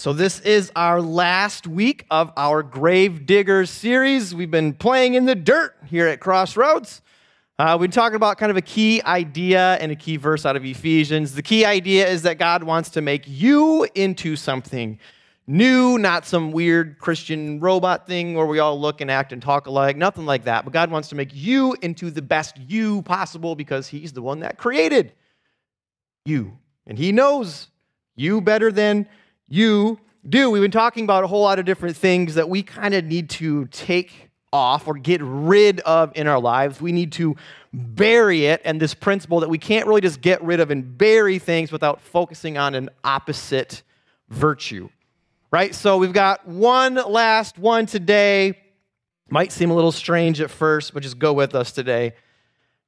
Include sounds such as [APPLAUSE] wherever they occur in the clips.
So, this is our last week of our Grave Diggers series. We've been playing in the dirt here at Crossroads. Uh, we're talking about kind of a key idea and a key verse out of Ephesians. The key idea is that God wants to make you into something new, not some weird Christian robot thing where we all look and act and talk alike, nothing like that. But God wants to make you into the best you possible because He's the one that created you. And He knows you better than you do. We've been talking about a whole lot of different things that we kind of need to take off or get rid of in our lives. We need to bury it, and this principle that we can't really just get rid of and bury things without focusing on an opposite virtue. Right? So we've got one last one today. Might seem a little strange at first, but just go with us today.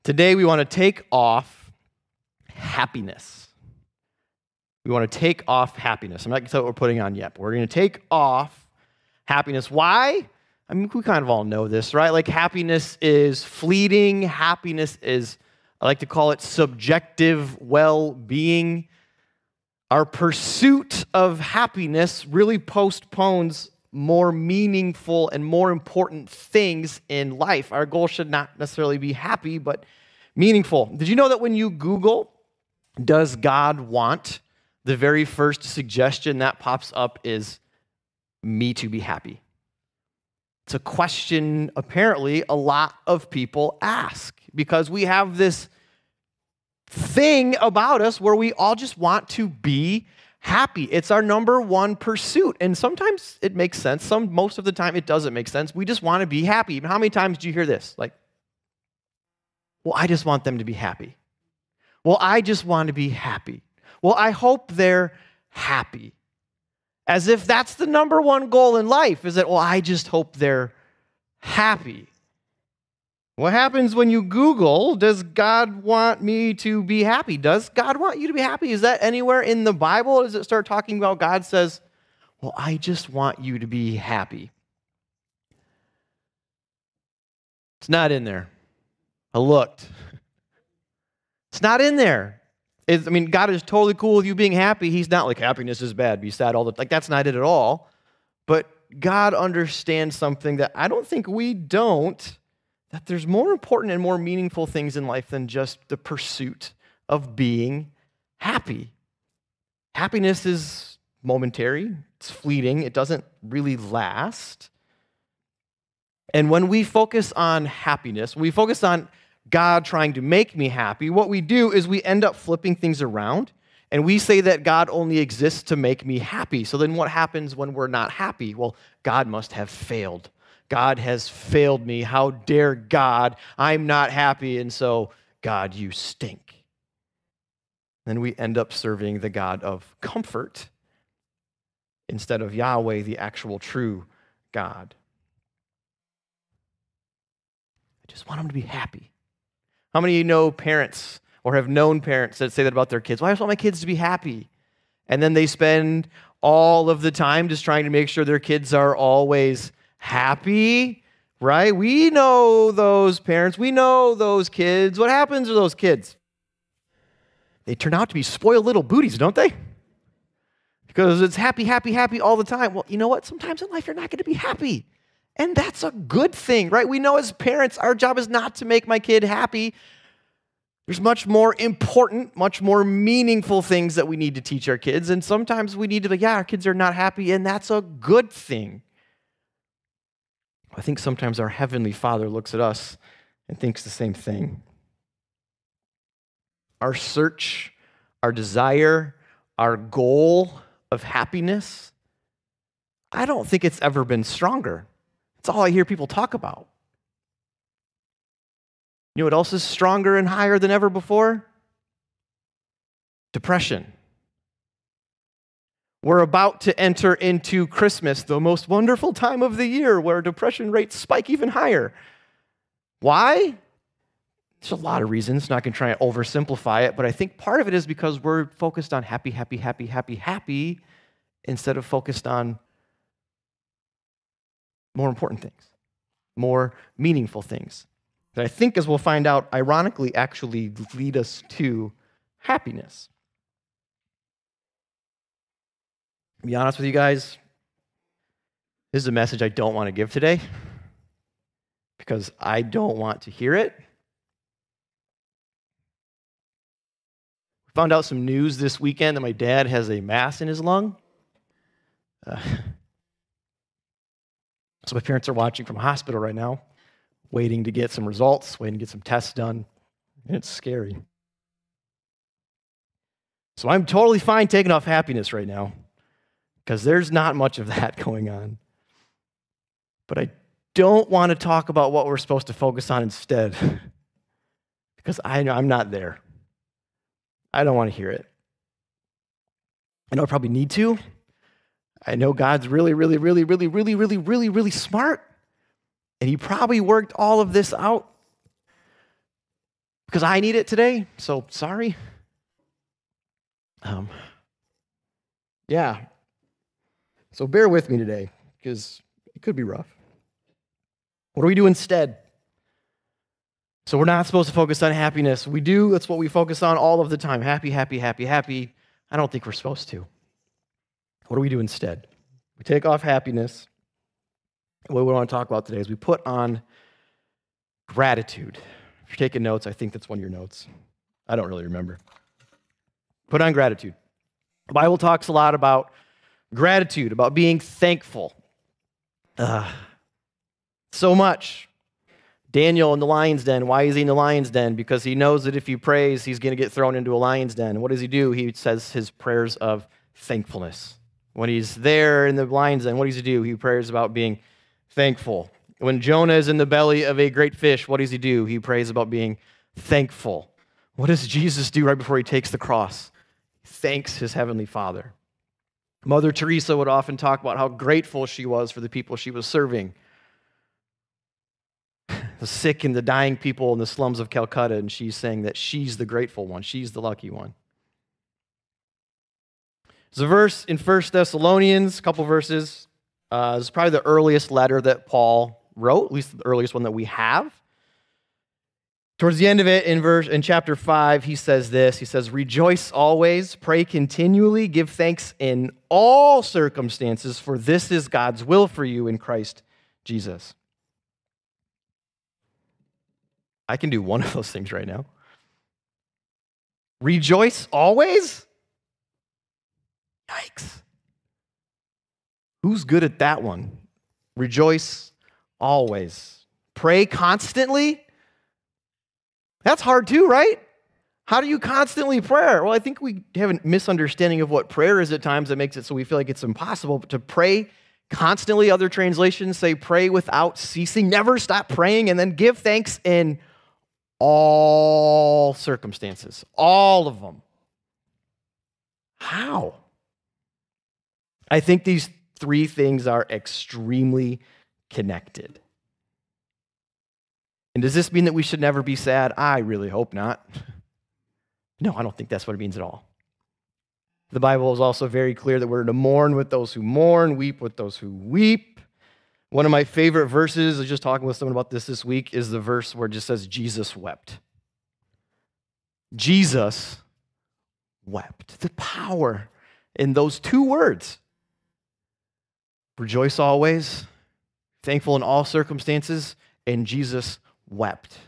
Today we want to take off happiness. We want to take off happiness. I'm not going to tell what we're putting on yet, but we're going to take off happiness. Why? I mean, we kind of all know this, right? Like, happiness is fleeting. Happiness is, I like to call it subjective well being. Our pursuit of happiness really postpones more meaningful and more important things in life. Our goal should not necessarily be happy, but meaningful. Did you know that when you Google, does God want? The very first suggestion that pops up is me to be happy. It's a question, apparently, a lot of people ask because we have this thing about us where we all just want to be happy. It's our number one pursuit. And sometimes it makes sense. Some most of the time it doesn't make sense. We just want to be happy. How many times do you hear this? Like, well, I just want them to be happy. Well, I just want to be happy. Well, I hope they're happy. As if that's the number one goal in life is that, well, I just hope they're happy. What happens when you Google, does God want me to be happy? Does God want you to be happy? Is that anywhere in the Bible? Does it start talking about God says, well, I just want you to be happy? It's not in there. I looked. [LAUGHS] It's not in there. It's, I mean, God is totally cool with you being happy. He's not like happiness is bad, be sad all the like that's not it at all. But God understands something that I don't think we don't, that there's more important and more meaningful things in life than just the pursuit of being happy. Happiness is momentary, it's fleeting, it doesn't really last. And when we focus on happiness, we focus on God trying to make me happy, what we do is we end up flipping things around and we say that God only exists to make me happy. So then what happens when we're not happy? Well, God must have failed. God has failed me. How dare God? I'm not happy. And so, God, you stink. Then we end up serving the God of comfort instead of Yahweh, the actual true God. I just want him to be happy. How many of you know parents or have known parents that say that about their kids? Well, I just want my kids to be happy. And then they spend all of the time just trying to make sure their kids are always happy, right? We know those parents, we know those kids. What happens to those kids? They turn out to be spoiled little booties, don't they? Because it's happy, happy, happy all the time. Well, you know what? Sometimes in life you're not going to be happy. And that's a good thing, right? We know as parents, our job is not to make my kid happy. There's much more important, much more meaningful things that we need to teach our kids. And sometimes we need to be, yeah, our kids are not happy, and that's a good thing. I think sometimes our Heavenly Father looks at us and thinks the same thing. Our search, our desire, our goal of happiness, I don't think it's ever been stronger. That's all I hear people talk about. You know what else is stronger and higher than ever before? Depression. We're about to enter into Christmas, the most wonderful time of the year where depression rates spike even higher. Why? There's a lot of reasons, not going to try and oversimplify it, but I think part of it is because we're focused on happy, happy, happy, happy, happy instead of focused on more important things, more meaningful things that I think, as we'll find out, ironically actually lead us to happiness. To be honest with you guys, this is a message I don't want to give today because I don't want to hear it. We found out some news this weekend that my dad has a mass in his lung. Uh, so my parents are watching from a hospital right now, waiting to get some results, waiting to get some tests done. And it's scary. So I'm totally fine taking off happiness right now because there's not much of that [LAUGHS] going on. But I don't want to talk about what we're supposed to focus on instead [LAUGHS] because I, know I'm not there. I don't want to hear it. I know I probably need to. I know God's really, really, really, really, really, really, really, really smart. And He probably worked all of this out because I need it today. So sorry. Um, yeah. So bear with me today because it could be rough. What do we do instead? So we're not supposed to focus on happiness. We do, that's what we focus on all of the time happy, happy, happy, happy. I don't think we're supposed to. What do we do instead? We take off happiness. What we want to talk about today is we put on gratitude. If you're taking notes, I think that's one of your notes. I don't really remember. Put on gratitude. The Bible talks a lot about gratitude, about being thankful. Uh, so much. Daniel in the lion's den. Why is he in the lion's den? Because he knows that if he prays, he's going to get thrown into a lion's den. What does he do? He says his prayers of thankfulness. When he's there in the lion's den, what does he do? He prays about being thankful. When Jonah is in the belly of a great fish, what does he do? He prays about being thankful. What does Jesus do right before he takes the cross? He thanks his heavenly Father. Mother Teresa would often talk about how grateful she was for the people she was serving [LAUGHS] the sick and the dying people in the slums of Calcutta, and she's saying that she's the grateful one, she's the lucky one. There's a verse in 1 Thessalonians, a couple verses. Uh, this is probably the earliest letter that Paul wrote, at least the earliest one that we have. Towards the end of it, in verse in chapter five, he says this. He says, "Rejoice always, pray continually, give thanks in all circumstances, for this is God's will for you in Christ Jesus." I can do one of those things right now. Rejoice always? Yikes. Who's good at that one? Rejoice always. Pray constantly? That's hard too, right? How do you constantly pray? Well, I think we have a misunderstanding of what prayer is at times that makes it so we feel like it's impossible. To pray constantly, other translations say pray without ceasing, never stop praying, and then give thanks in all circumstances, all of them. How? I think these three things are extremely connected. And does this mean that we should never be sad? I really hope not. [LAUGHS] No, I don't think that's what it means at all. The Bible is also very clear that we're to mourn with those who mourn, weep with those who weep. One of my favorite verses, I was just talking with someone about this this week, is the verse where it just says, Jesus wept. Jesus wept. The power in those two words. Rejoice always, thankful in all circumstances, and Jesus wept.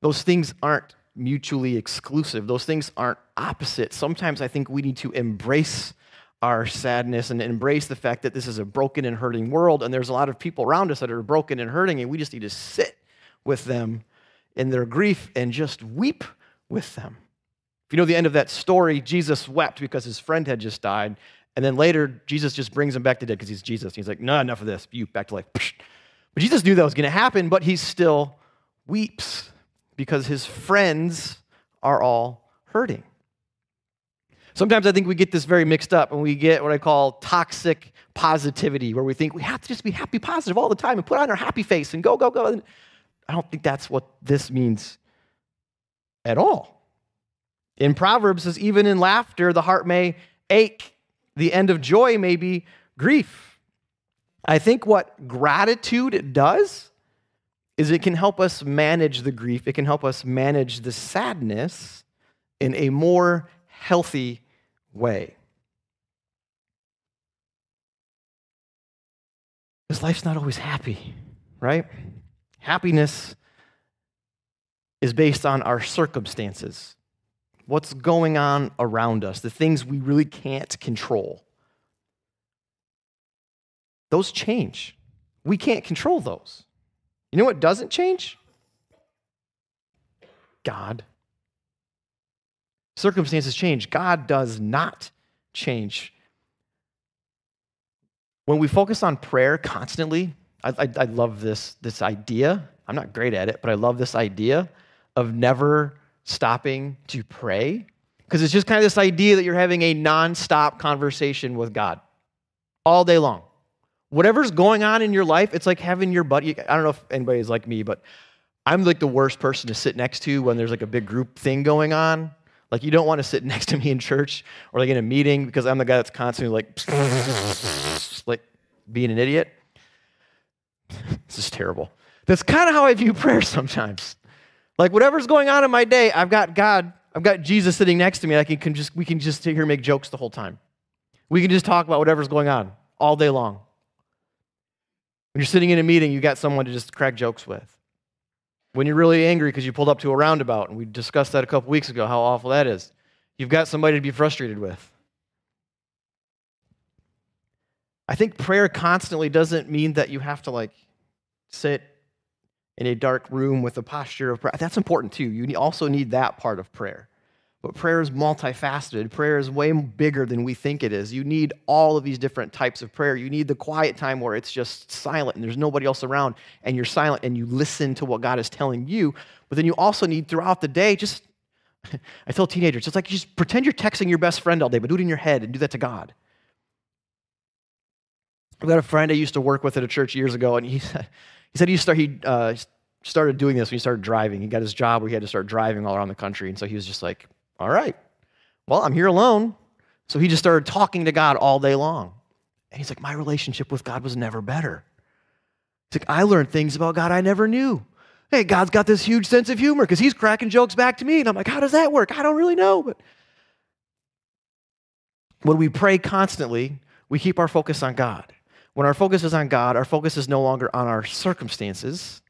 Those things aren't mutually exclusive, those things aren't opposite. Sometimes I think we need to embrace our sadness and embrace the fact that this is a broken and hurting world, and there's a lot of people around us that are broken and hurting, and we just need to sit with them in their grief and just weep with them. If you know the end of that story, Jesus wept because his friend had just died, and then later Jesus just brings him back to dead because he's Jesus. He's like, no, enough of this. You back to life. But Jesus knew that was going to happen, but he still weeps because his friends are all hurting. Sometimes I think we get this very mixed up and we get what I call toxic positivity, where we think we have to just be happy positive all the time and put on our happy face and go, go, go. And I don't think that's what this means at all. In Proverbs, says, even in laughter, the heart may ache. The end of joy may be grief. I think what gratitude does is it can help us manage the grief, it can help us manage the sadness in a more healthy way. Because life's not always happy, right? Happiness is based on our circumstances, what's going on around us, the things we really can't control. Those change. We can't control those. You know what doesn't change? God. Circumstances change. God does not change. When we focus on prayer constantly, I, I, I, love this, this idea. I'm not great at it, but I love this idea of never stopping to pray. Because it's just kind of this idea that you're having a nonstop conversation with God all day long. Whatever's going on in your life, it's like having your buddy. I don't know if anybody's like me, but I'm like the worst person to sit next to when there's like a big group thing going on. Like you don't want to sit [LAUGHS] next to me in church or like in a meeting because I'm the guy that's constantly like [LAUGHS] like being an idiot. [LAUGHS] this is terrible. That's kind of how I view prayer sometimes. Like whatever's going on in my day, I've got God, I've got Jesus sitting next to me. I can just we can just sit here and make jokes the whole time. We can just talk about whatever's going on all day long. When you're sitting in a meeting, you got someone to just crack jokes with. When you're really angry because you pulled up to a roundabout, and we discussed that a couple weeks ago, how awful that is, you've got somebody to be frustrated with. I think prayer constantly doesn't mean that you have to like sit in a dark room with a posture of prayer. That's important too. You also need that part of prayer. But prayer is multifaceted. Prayer is way bigger than we think it is. You need all of these different types of prayer. You need the quiet time where it's just silent and there's nobody else around and you're silent and you listen to what God is telling you. But then you also need throughout the day, just, [LAUGHS] I tell teenagers, it's like just pretend you're texting your best friend all day, but do it in your head and do that to God. I've got a friend I used to work with at a church years ago, and he [LAUGHS] said he, said he, start, he uh, started doing this when he started driving. He got his job where he had to start driving all around the country. And so he was just like, all right, well, I'm here alone. So he just started talking to God all day long. And he's like, My relationship with God was never better. He's like, I learned things about God I never knew. Hey, God's got this huge sense of humor because he's cracking jokes back to me. And I'm like, How does that work? I don't really know. But when we pray constantly, we keep our focus on God. When our focus is on God, our focus is no longer on our circumstances,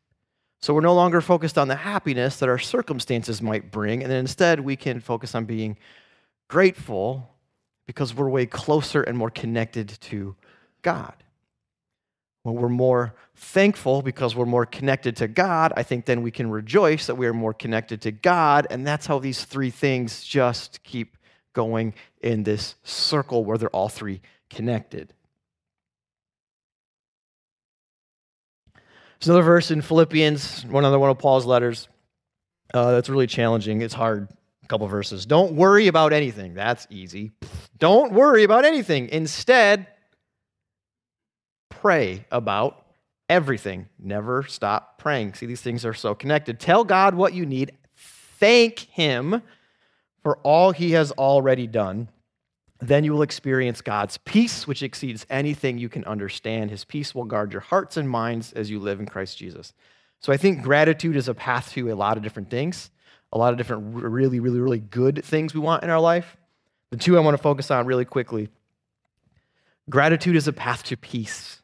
so we're no longer focused on the happiness that our circumstances might bring, and then instead we can focus on being grateful because we're way closer and more connected to God. When we're more thankful because we're more connected to God, I think then we can rejoice that we are more connected to God. And that's how these three things just keep going in this circle where they're all three connected. There's another verse in Philippians, one other one of Paul's letters. Uh, that's really challenging. It's hard. A couple verses. Don't worry about anything. That's easy. Don't worry about anything. Instead, pray about everything. Never stop praying. See, these things are so connected. Tell God what you need. Thank Him for all He has already done then you will experience God's peace, which exceeds anything you can understand. His peace will guard your hearts and minds as you live in Christ Jesus. So I think gratitude is a path to a lot of different things, a lot of different really, really, really good things we want in our life. The two I want to focus on really quickly gratitude is a path to peace.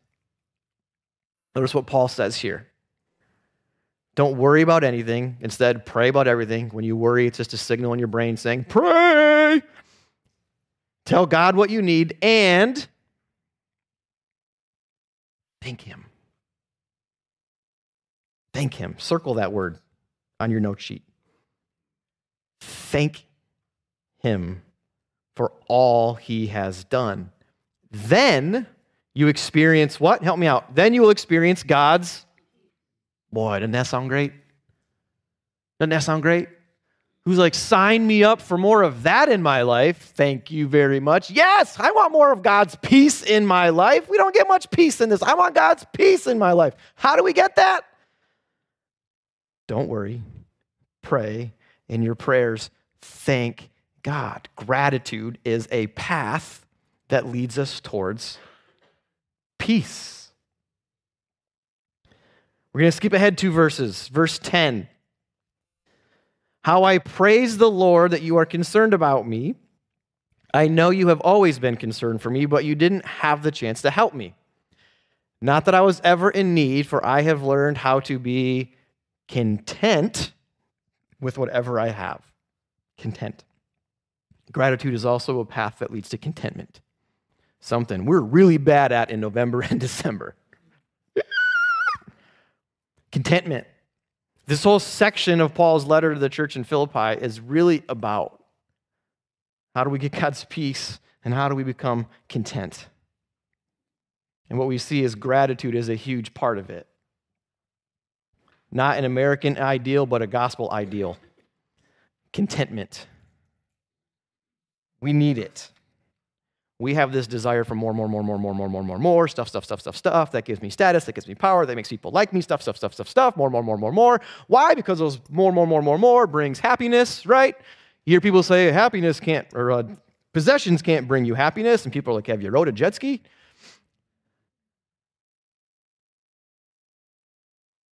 Notice what Paul says here. Don't worry about anything. Instead, pray about everything. When you worry, it's just a signal in your brain saying, Pray! Tell God what you need and thank Him. Thank Him. Circle that word on your note sheet. Thank Him for all He has done. Then you experience what? Help me out. Then you will experience God's. Boy, doesn't that sound great? Doesn't that sound great? Who's like, sign me up for more of that in my life. Thank you very much. Yes, I want more of God's peace in my life. We don't get much peace in this. I want God's peace in my life. How do we get that? Don't worry. Pray in your prayers. Thank God. Gratitude is a path that leads us towards peace. We're going to skip ahead two verses. Verse 10. How I praise the Lord that you are concerned about me. I know you have always been concerned for me, but you didn't have the chance to help me. Not that I was ever in need, for I have learned how to be content with whatever I have. Content. Gratitude is also a path that leads to contentment. Something we're really bad at in November [LAUGHS] and December. contentment. This whole section of Paul's letter to the church in Philippi is really about how do we get God's peace and how do we become content. And what we see is gratitude is a huge part of it. Not an American ideal, but a gospel ideal. Contentment. We need it. We have this desire for more, more, more, more, more, more, more, more, more, stuff, stuff, stuff, stuff, stuff. That gives me status, that gives me power, that makes people like me, stuff, stuff, stuff, stuff, stuff, more, more, more, more, more. Why? Because those more, more, more, more, more brings happiness, right? You hear people say happiness can't, or uh, possessions can't bring you happiness, and people are like, have you rode a jet ski?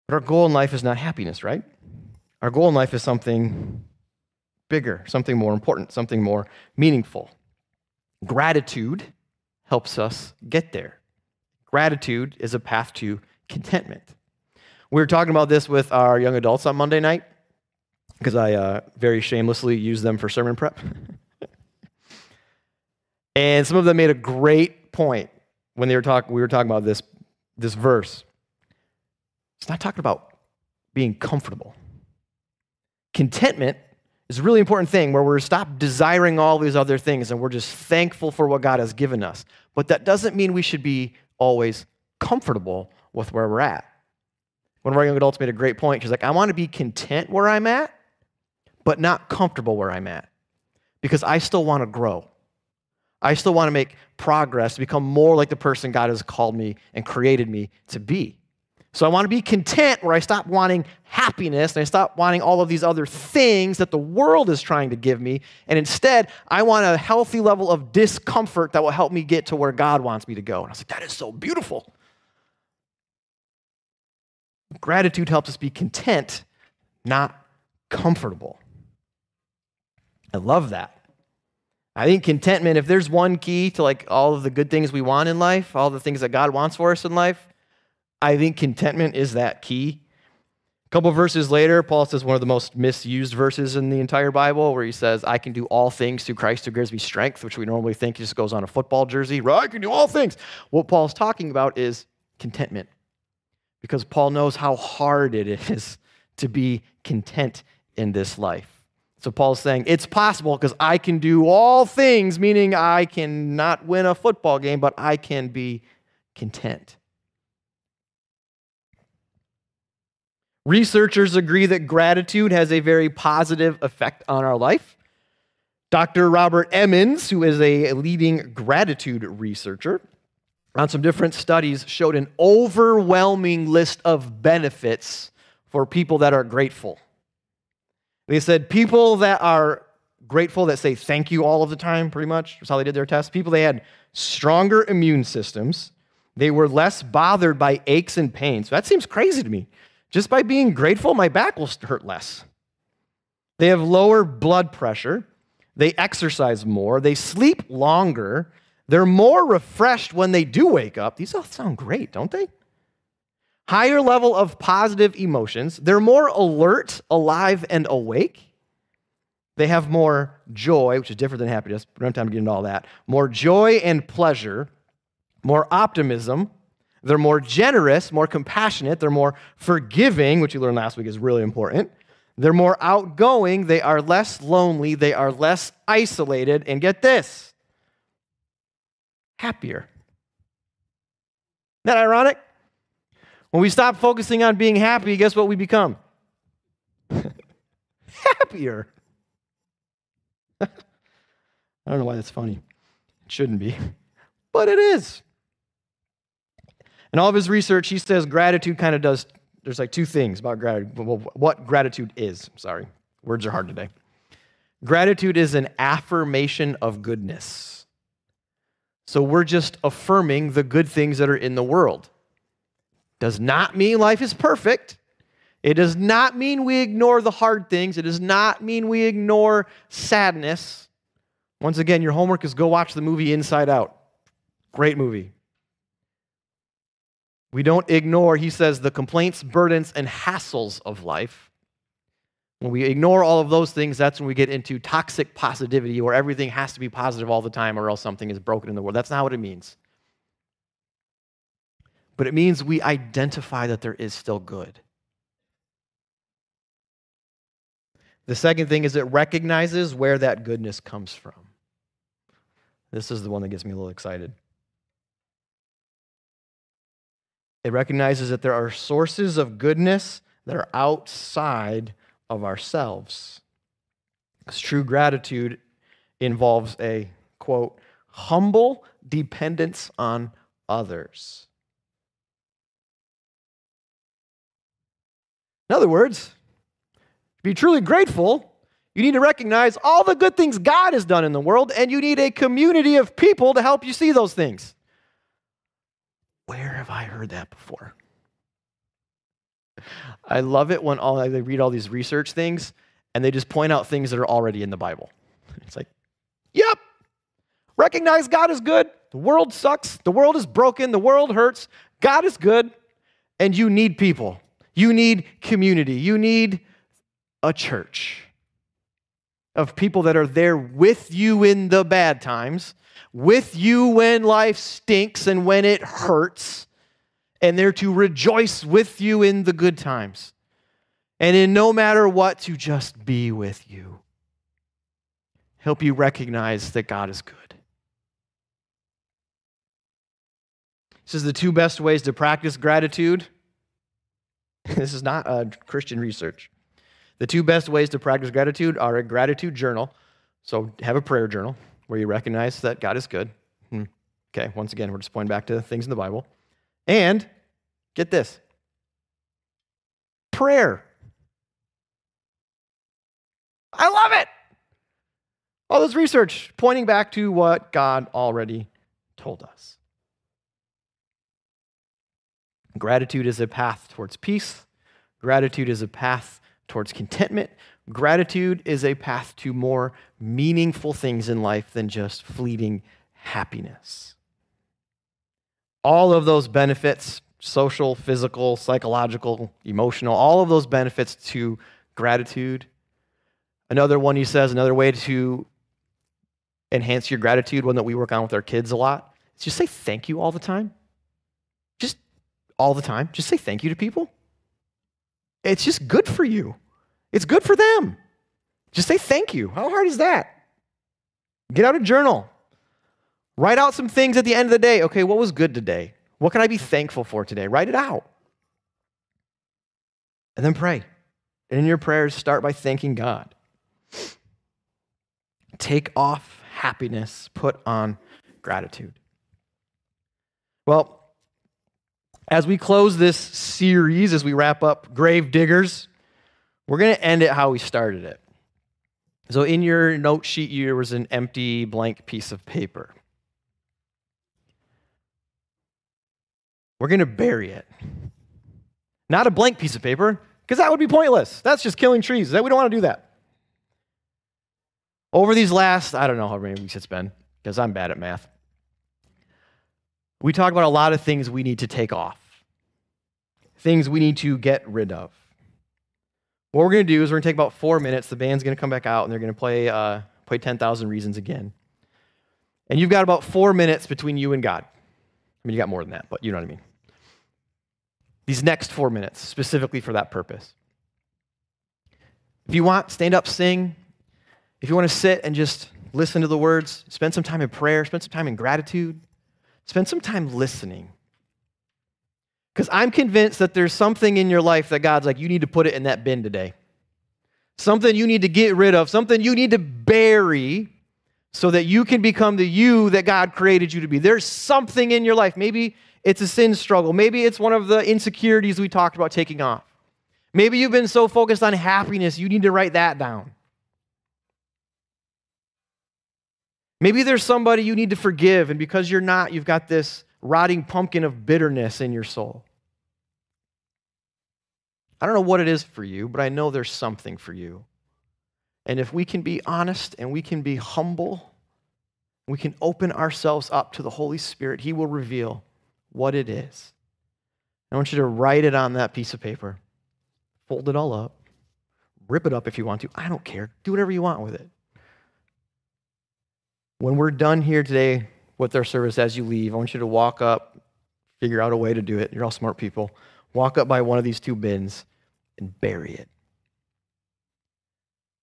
But our goal in life is not happiness, right? Our goal in life is something bigger, something more important, something more meaningful. Gratitude helps us get there. Gratitude is a path to contentment. We were talking about this with our young adults on Monday night because I uh, very shamelessly use them for sermon prep. [LAUGHS] and some of them made a great point when they were talking. We were talking about this this verse. It's not talking about being comfortable. Contentment is a really important thing where we're stop desiring all these other things and we're just thankful for what God has given us. But that doesn't mean we should be always comfortable with where we're at. One of our young adults made a great point. She's like, I want to be content where I'm at, but not comfortable where I'm at because I still want to grow. I still want to make progress to become more like the person God has called me and created me to be. So I want to be content where I stop wanting happiness and I stop wanting all of these other things that the world is trying to give me. And instead, I want a healthy level of discomfort that will help me get to where God wants me to go. And I was like, that is so beautiful. Gratitude helps us be content, not comfortable. I love that. I think contentment, if there's one key to like all of the good things we want in life, all the things that God wants for us in life, I think contentment is that key. A couple verses later, Paul says one of the most misused verses in the entire Bible, where he says, I can do all things through Christ who gives me strength, which we normally think just goes on a football jersey. Right? I can do all things. What Paul's talking about is contentment, because Paul knows how hard it is [LAUGHS] to be content in this life. So Paul's saying, it's possible because I can do all things, meaning I cannot win a football game, but I can be content. Researchers agree that gratitude has a very positive effect on our life. Dr. Robert Emmons, who is a leading gratitude researcher, on some different studies showed an overwhelming list of benefits for people that are grateful. They said people that are grateful, that say thank you all of the time, pretty much, that's how they did their test. People, they had stronger immune systems. They were less bothered by aches and pains. That seems crazy to me. Just by being grateful, my back will hurt less. They have lower blood pressure. They exercise more. They sleep longer. They're more refreshed when they do wake up. These all sound great, don't they? Higher level of positive emotions. They're more alert, alive, and awake. They have more joy, which is different than happiness. We don't have time to get into all that. More joy and pleasure, more optimism, they're more generous, more compassionate, they're more forgiving, which you learned last week is really important. They're more outgoing, they are less lonely, they are less isolated, and get this happier. Isn't that ironic? When we stop focusing on being happy, guess what we become? [LAUGHS] Happier. [LAUGHS] I don't know why that's funny. It shouldn't be, but it is. In all of his research, he says gratitude kind of does, there's like two things about gratitude. Well, what gratitude is, sorry, words are hard today. Gratitude is an affirmation of goodness. So we're just affirming the good things that are in the world. Does not mean life is perfect. It does not mean we ignore the hard things. It does not mean we ignore sadness. Once again, your homework is go watch the movie Inside Out. Great movie. We don't ignore, he says, the complaints, burdens, and hassles of life. When we ignore all of those things, that's when we get into toxic positivity where everything has to be positive all the time or else something is broken in the world. That's not what it means. But it means we identify that there is still good. The second thing is it recognizes where that goodness comes from. This is the one that gets me a little excited. It recognizes that there are sources of goodness that are outside of ourselves. Because true gratitude involves a, quote, humble dependence on others. In other words, to be truly grateful, you need to recognize all the good things God has done in the world, and you need a community of people to help you see those things. Where have I heard that before? I love it when all, they read all these research things and they just point out things that are already in the Bible. [LAUGHS] It's like, yep, recognize God is good. The world sucks. The world is broken. The world hurts. God is good. And you need people. You need community. You need a church of people that are there with you in the bad times, with you when life stinks and when it hurts, and they're to rejoice with you in the good times. And in no matter what, to just be with you. Help you recognize that God is good. This is the two best ways to practice gratitude. [LAUGHS] This is not a Christian research. The two best ways to practice gratitude are a gratitude journal. So have a prayer journal where you recognize that God is good. Hmm. Okay, once again, we're just pointing back to things in the Bible. And get this prayer. I love it. All this research pointing back to what God already told us. Gratitude is a path towards peace. Gratitude is a path towards contentment. Gratitude is a path to more meaningful things in life than just fleeting happiness. All of those benefits social, physical, psychological, emotional, all of those benefits to gratitude. Another one he says, another way to enhance your gratitude, one that we work on with our kids a lot, is just say thank you all the time Just all the time. Just say thank you to people. It's just good for you, it's good for them. Just say thank you. How hard is that? Get out a journal. Write out some things at the end of the day. Okay, what was good today? What can I be thankful for today? Write it out. And then pray. And in your prayers, start by thanking God. Take off happiness, put on gratitude. Well, as we close this series, as we wrap up Grave Diggers, we're going to end it how we started it. So, in your note sheet, there was an empty blank piece of paper. We're going to bury it. Not a blank piece of paper, because that would be pointless. That's just killing trees. That We don't want to do that. Over these last, I don't know how many weeks it's been, because I'm bad at math we talk about a lot of things we need to take off, things we need to get rid of. What we're going to do is we're going to take about four minutes. The band's going to come back out and they're going to play, uh, play 10,000 Reasons again. And you've got about four minutes between you and God. I mean, you got more than that, but you know what I mean. These next four minutes, specifically for that purpose. If you want, stand up, sing. If you want to sit and just listen to the words, spend some time in prayer, spend some time in gratitude. Spend some time listening. Because I'm convinced that there's something in your life that God's like, you need to put it in that bin today. Something you need to get rid of, something you need to bury so that you can become the you that God created you to be. There's something in your life. Maybe it's a sin struggle. Maybe it's one of the insecurities we talked about taking off. Maybe you've been so focused on happiness, you need to write that down. Maybe there's somebody you need to forgive, and because you're not, you've got this rotting pumpkin of bitterness in your soul. I don't know what it is for you, but I know there's something for you. And if we can be honest and we can be humble, we can open ourselves up to the Holy Spirit, He will reveal what it is. I want you to write it on that piece of paper, fold it all up, rip it up if you want to. I don't care. Do whatever you want with it. When we're done here today with their service as you leave, I want you to walk up, figure out a way to do it. You're all smart people. Walk up by one of these two bins and bury it.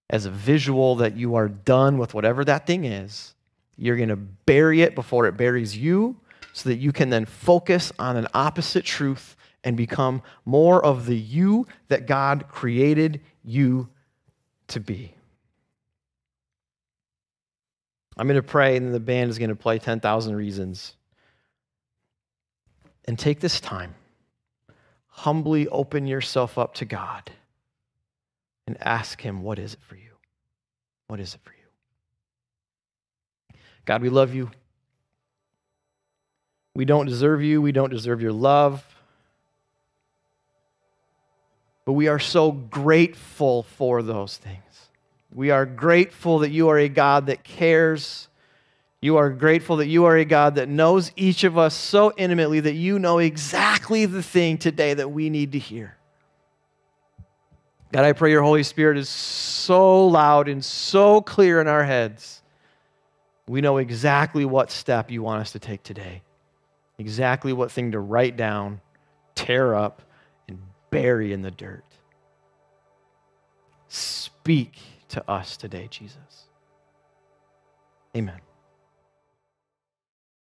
As a visual that you are done with whatever that thing is, you're going to bury it before it buries you so that you can then focus on an opposite truth and become more of the you that God created you to be. I'm going to pray, and the band is going to play 10,000 Reasons. And take this time, humbly open yourself up to God and ask Him, What is it for you? What is it for you? God, we love you. We don't deserve you. We don't deserve your love. But we are so grateful for those things. We are grateful that you are a God that cares. You are grateful that you are a God that knows each of us so intimately that you know exactly the thing today that we need to hear. God, I pray your Holy Spirit is so loud and so clear in our heads. We know exactly what step you want us to take today, exactly what thing to write down, tear up, and bury in the dirt. Speak to us today, Jesus. Amen.